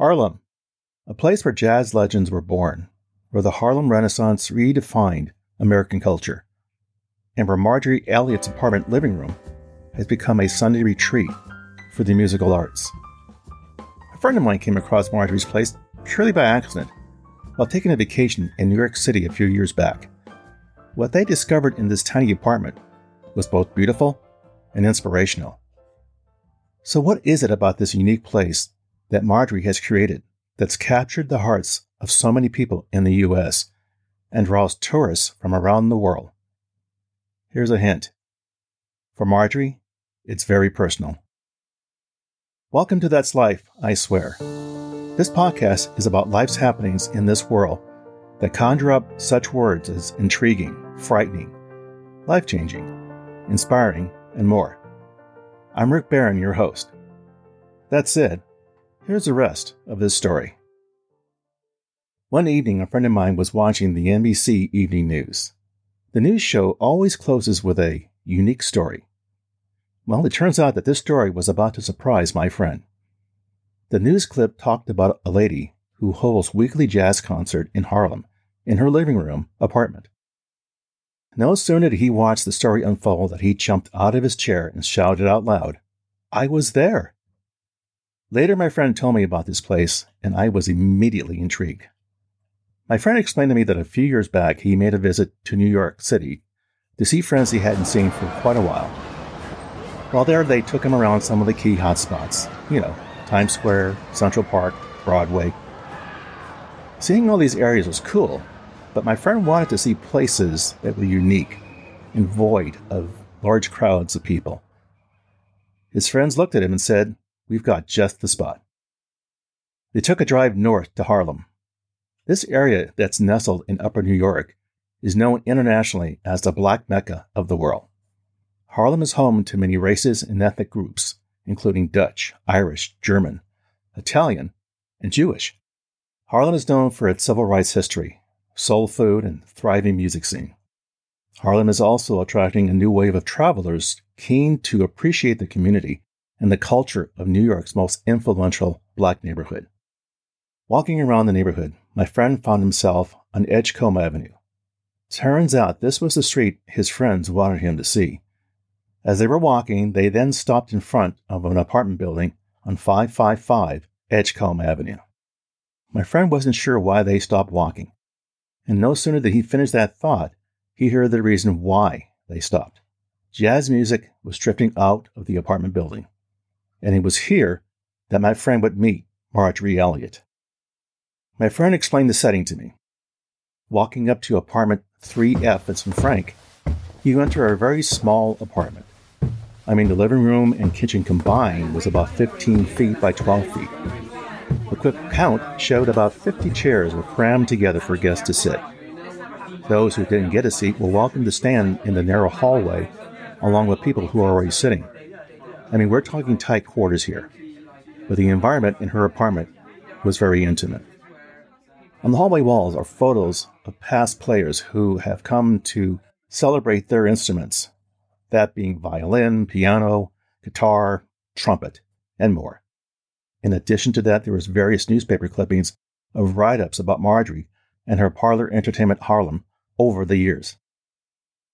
Harlem, a place where jazz legends were born, where the Harlem Renaissance redefined American culture, and where Marjorie Eliot's apartment living room has become a Sunday retreat for the musical arts. A friend of mine came across Marjorie's place purely by accident while taking a vacation in New York City a few years back. What they discovered in this tiny apartment was both beautiful and inspirational. So, what is it about this unique place that Marjorie has created that's captured the hearts of so many people in the U.S. and draws tourists from around the world? Here's a hint. For Marjorie, it's very personal. Welcome to That's Life, I swear. This podcast is about life's happenings in this world that conjure up such words as intriguing, frightening, life changing, inspiring, and more. I'm Rick Barron, your host. That said, here's the rest of this story. One evening, a friend of mine was watching the NBC Evening News. The news show always closes with a unique story. Well, it turns out that this story was about to surprise my friend. The news clip talked about a lady who holds weekly jazz concert in Harlem in her living room apartment. No sooner did he watch the story unfold that he jumped out of his chair and shouted out loud, I was there. Later, my friend told me about this place, and I was immediately intrigued. My friend explained to me that a few years back he made a visit to New York City to see friends he hadn't seen for quite a while. While there, they took him around some of the key hotspots, you know, Times Square, Central Park, Broadway. Seeing all these areas was cool, but my friend wanted to see places that were unique and void of large crowds of people. His friends looked at him and said, We've got just the spot. They took a drive north to Harlem. This area that's nestled in Upper New York is known internationally as the Black Mecca of the world. Harlem is home to many races and ethnic groups, including Dutch, Irish, German, Italian, and Jewish. Harlem is known for its civil rights history, soul food, and thriving music scene. Harlem is also attracting a new wave of travelers keen to appreciate the community and the culture of New York's most influential black neighborhood. Walking around the neighborhood, my friend found himself on Edgecombe Avenue. Turns out this was the street his friends wanted him to see. As they were walking, they then stopped in front of an apartment building on 555 Edgecombe Avenue. My friend wasn't sure why they stopped walking, and no sooner did he finish that thought, he heard the reason why they stopped. Jazz music was drifting out of the apartment building, and it was here that my friend would meet Marjorie Eliot. My friend explained the setting to me. Walking up to apartment 3F at St. Frank, you enter a very small apartment. I mean, the living room and kitchen combined was about 15 feet by 12 feet. A quick count showed about 50 chairs were crammed together for guests to sit. Those who didn't get a seat were welcome to stand in the narrow hallway along with people who are already sitting. I mean, we're talking tight quarters here, but the environment in her apartment was very intimate. On the hallway walls are photos of past players who have come to celebrate their instruments that being violin, piano, guitar, trumpet, and more. In addition to that, there was various newspaper clippings of write-ups about Marjorie and her parlor entertainment Harlem over the years.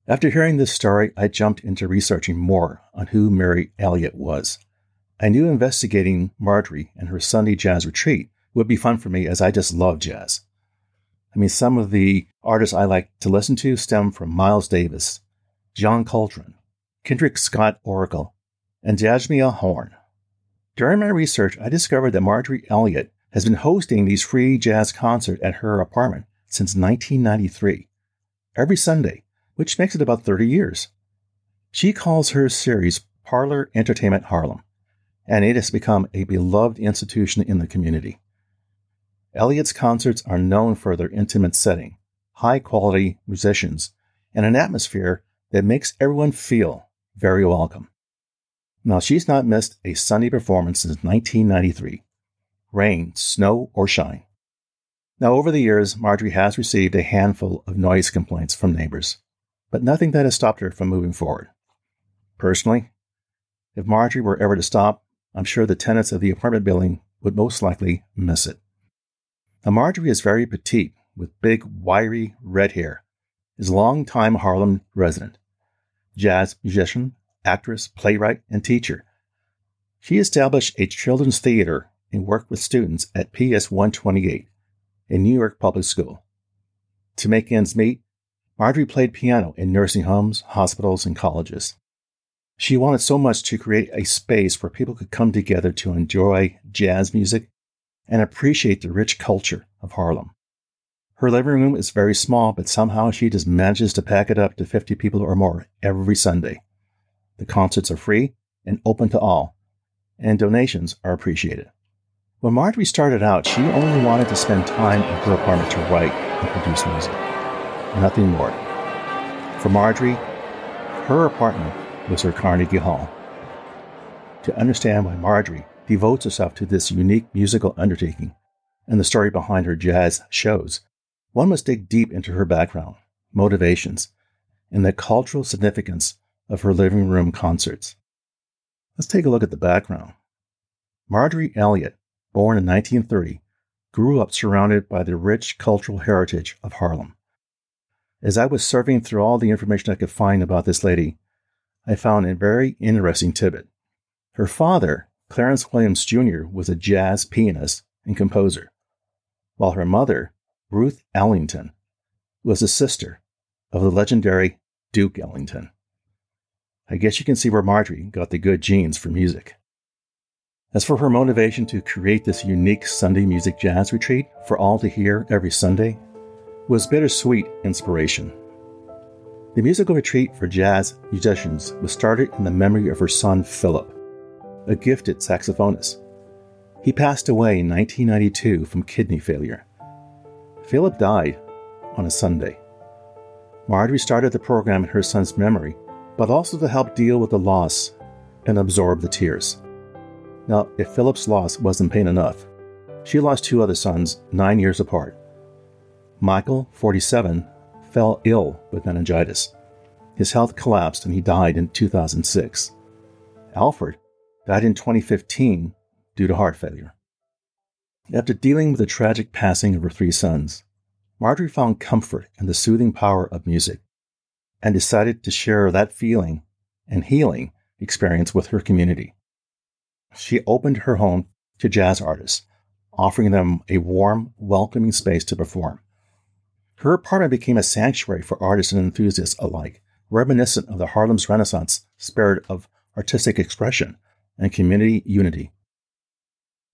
After hearing this story, I jumped into researching more on who Mary Eliot was. I knew investigating Marjorie and her Sunday jazz retreat would be fun for me as I just love jazz. I mean, some of the artists I like to listen to stem from Miles Davis, John Coltrane, Kendrick Scott Oracle, and Jazzmeia Horn. During my research, I discovered that Marjorie Eliot has been hosting these free jazz concerts at her apartment since 1993, every Sunday, which makes it about 30 years. She calls her series Parlor Entertainment Harlem, and it has become a beloved institution in the community. Eliot's concerts are known for their intimate setting, high quality musicians, and an atmosphere that makes everyone feel very welcome. Now, she's not missed a Sunday performance since 1993, rain, snow, or shine. Now, over the years, Marjorie has received a handful of noise complaints from neighbors, but nothing that has stopped her from moving forward. Personally, if Marjorie were ever to stop, I'm sure the tenants of the apartment building would most likely miss it. Now, Marjorie is very petite with big, wiry red hair, is a long-time Harlem resident, jazz musician, actress, playwright, and teacher. She established a children's theater and worked with students at PS 128, a New York public school. To make ends meet, Marjorie played piano in nursing homes, hospitals, and colleges. She wanted so much to create a space where people could come together to enjoy jazz music and appreciate the rich culture of Harlem. Her living room is very small, but somehow she just manages to pack it up to 50 people or more every Sunday. The concerts are free and open to all, and donations are appreciated. When Marjorie started out, she only wanted to spend time in her apartment to write and produce music. Nothing more. For Marjorie, her apartment was her Carnegie Hall. To understand why Marjorie devotes herself to this unique musical undertaking and the story behind her jazz shows, one must dig deep into her background, motivations, and the cultural significance of her living room concerts. Let's take a look at the background. Marjorie Eliot born in 1930, grew up surrounded by the rich cultural heritage of Harlem. As I was surfing through all the information I could find about this lady, I found a very interesting tidbit. Her father, Clarence Williams Jr., was a jazz pianist and composer, while her mother, Ruth Ellington, was a sister of the legendary Duke Ellington. I guess you can see where Marjorie got the good genes for music. As for her motivation to create this unique Sunday music jazz retreat for all to hear every Sunday, was bittersweet inspiration. The musical retreat for jazz musicians was started in the memory of her son Philip, a gifted saxophonist. He passed away in 1992 from kidney failure. Philip died on a Sunday. Marjorie started the program in her son's memory, but also to help deal with the loss and absorb the tears. Now, if Philip's loss wasn't pain enough, she lost two other sons nine years apart. Michael, 47, fell ill with meningitis. His health collapsed and he died in 2006. Alfred died in 2015 due to heart failure. After dealing with the tragic passing of her three sons, Marjorie found comfort in the soothing power of music and decided to share that feeling and healing experience with her community she opened her home to jazz artists, offering them a warm, welcoming space to perform. Her apartment became a sanctuary for artists and enthusiasts alike, reminiscent of the Harlem's Renaissance spirit of artistic expression and community unity.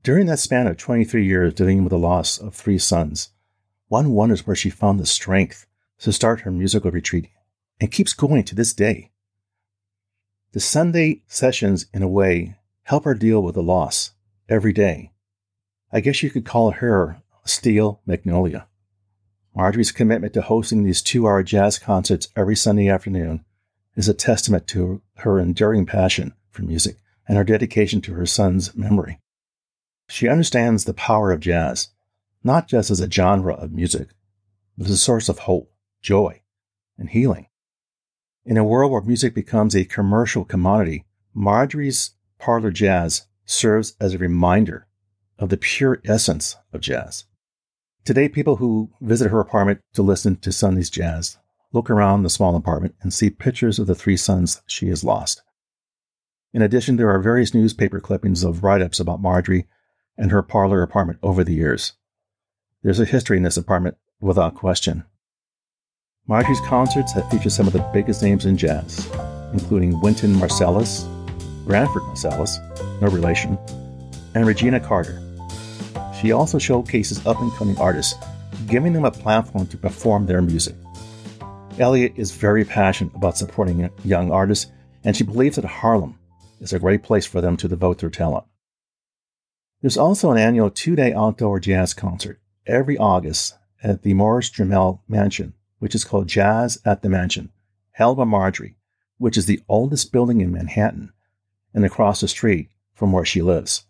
During that span of 23 years dealing with the loss of three sons, one wonders where she found the strength to start her musical retreat and keeps going to this day. The Sunday sessions, in a way, help her deal with the loss every day. I guess you could call her Steel Magnolia. Marjorie's commitment to hosting these two hour jazz concerts every Sunday afternoon is a testament to her enduring passion for music and her dedication to her son's memory. She understands the power of jazz, not just as a genre of music, but as a source of hope, joy, and healing. In a world where music becomes a commercial commodity, Marjorie's parlor jazz serves as a reminder of the pure essence of jazz. Today, people who visit her apartment to listen to Sunday's jazz look around the small apartment and see pictures of the three sons she has lost. In addition, there are various newspaper clippings of write ups about Marjorie and her parlor apartment over the years. There's a history in this apartment without question. Marjorie's concerts have featured some of the biggest names in jazz, including Wynton Marsalis, Branford Marsalis, no relation, and Regina Carter. She also showcases up and coming artists, giving them a platform to perform their music. Eliot is very passionate about supporting young artists, and she believes that Harlem is a great place for them to devote their talent. There's also an annual two day outdoor jazz concert every August at the Morris Jumel Mansion, which is called Jazz at the Mansion, held by Marjorie, which is the oldest building in Manhattan and across the street from where she lives.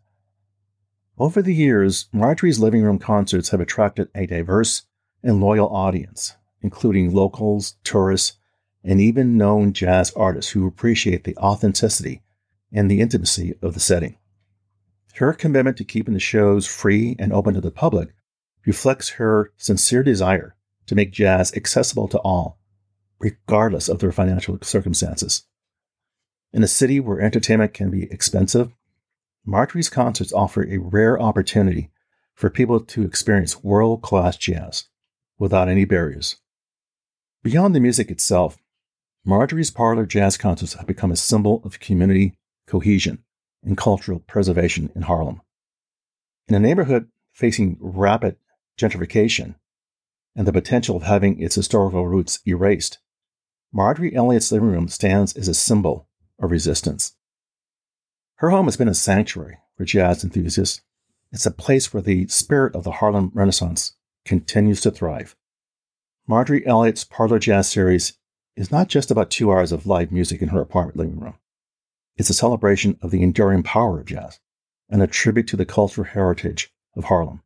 Over the years, Marjorie's living room concerts have attracted a diverse and loyal audience, including locals, tourists, and even known jazz artists who appreciate the authenticity and the intimacy of the setting. Her commitment to keeping the shows free and open to the public reflects her sincere desire to make jazz accessible to all, regardless of their financial circumstances. In a city where entertainment can be expensive, Marjorie's concerts offer a rare opportunity for people to experience world class jazz without any barriers. Beyond the music itself, Marjorie's parlor jazz concerts have become a symbol of community cohesion and cultural preservation in Harlem. In a neighborhood facing rapid gentrification and the potential of having its historical roots erased, Marjorie Eliot's living room stands as a symbol of resistance. Her home has been a sanctuary for jazz enthusiasts. It's a place where the spirit of the Harlem Renaissance continues to thrive. Marjorie Eliot's Parlor Jazz series is not just about two hours of live music in her apartment living room. It's a celebration of the enduring power of jazz and a tribute to the cultural heritage of Harlem.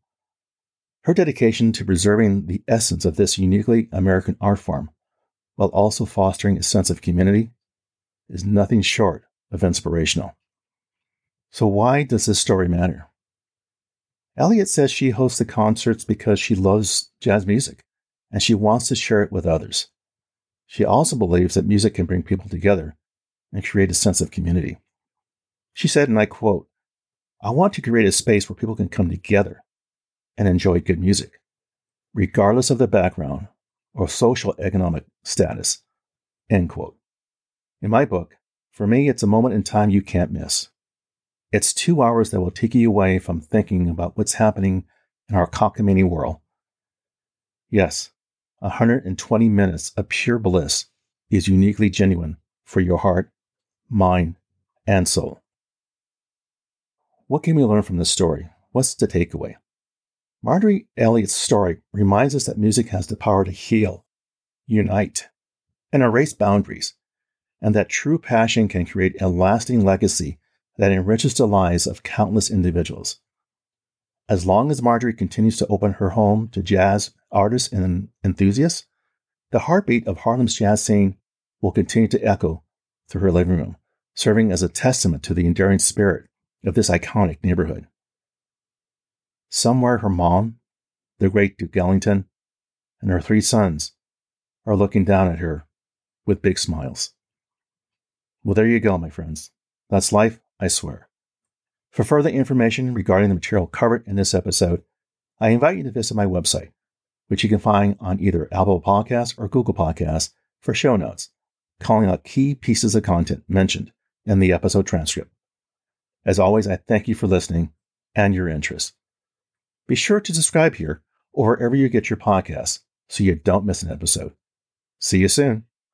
Her dedication to preserving the essence of this uniquely American art form while also fostering a sense of community is nothing short of inspirational. So, why does this story matter? Eliot says she hosts the concerts because she loves jazz music and she wants to share it with others. She also believes that music can bring people together and create a sense of community. She said, and I quote, I want to create a space where people can come together and enjoy good music, regardless of their background or social economic status. End quote. In my book, for me, it's a moment in time you can't miss. It's two hours that will take you away from thinking about what's happening in our cockamamie world. Yes, 120 minutes of pure bliss is uniquely genuine for your heart, mind, and soul. What can we learn from this story? What's the takeaway? Marjorie Eliot's story reminds us that music has the power to heal, unite, and erase boundaries, and that true passion can create a lasting legacy that enriches the lives of countless individuals. As long as Marjorie continues to open her home to jazz artists and enthusiasts, the heartbeat of Harlem's jazz scene will continue to echo through her living room, serving as a testament to the enduring spirit of this iconic neighborhood. Somewhere her mom, the great Duke Ellington, and her three sons are looking down at her with big smiles. Well, there you go, my friends. That's life, I swear. For further information regarding the material covered in this episode, I invite you to visit my website, which you can find on either Apple Podcasts or Google Podcasts for show notes, calling out key pieces of content mentioned in the episode transcript. As always, I thank you for listening and your interest. Be sure to subscribe here or wherever you get your podcasts so you don't miss an episode. See you soon.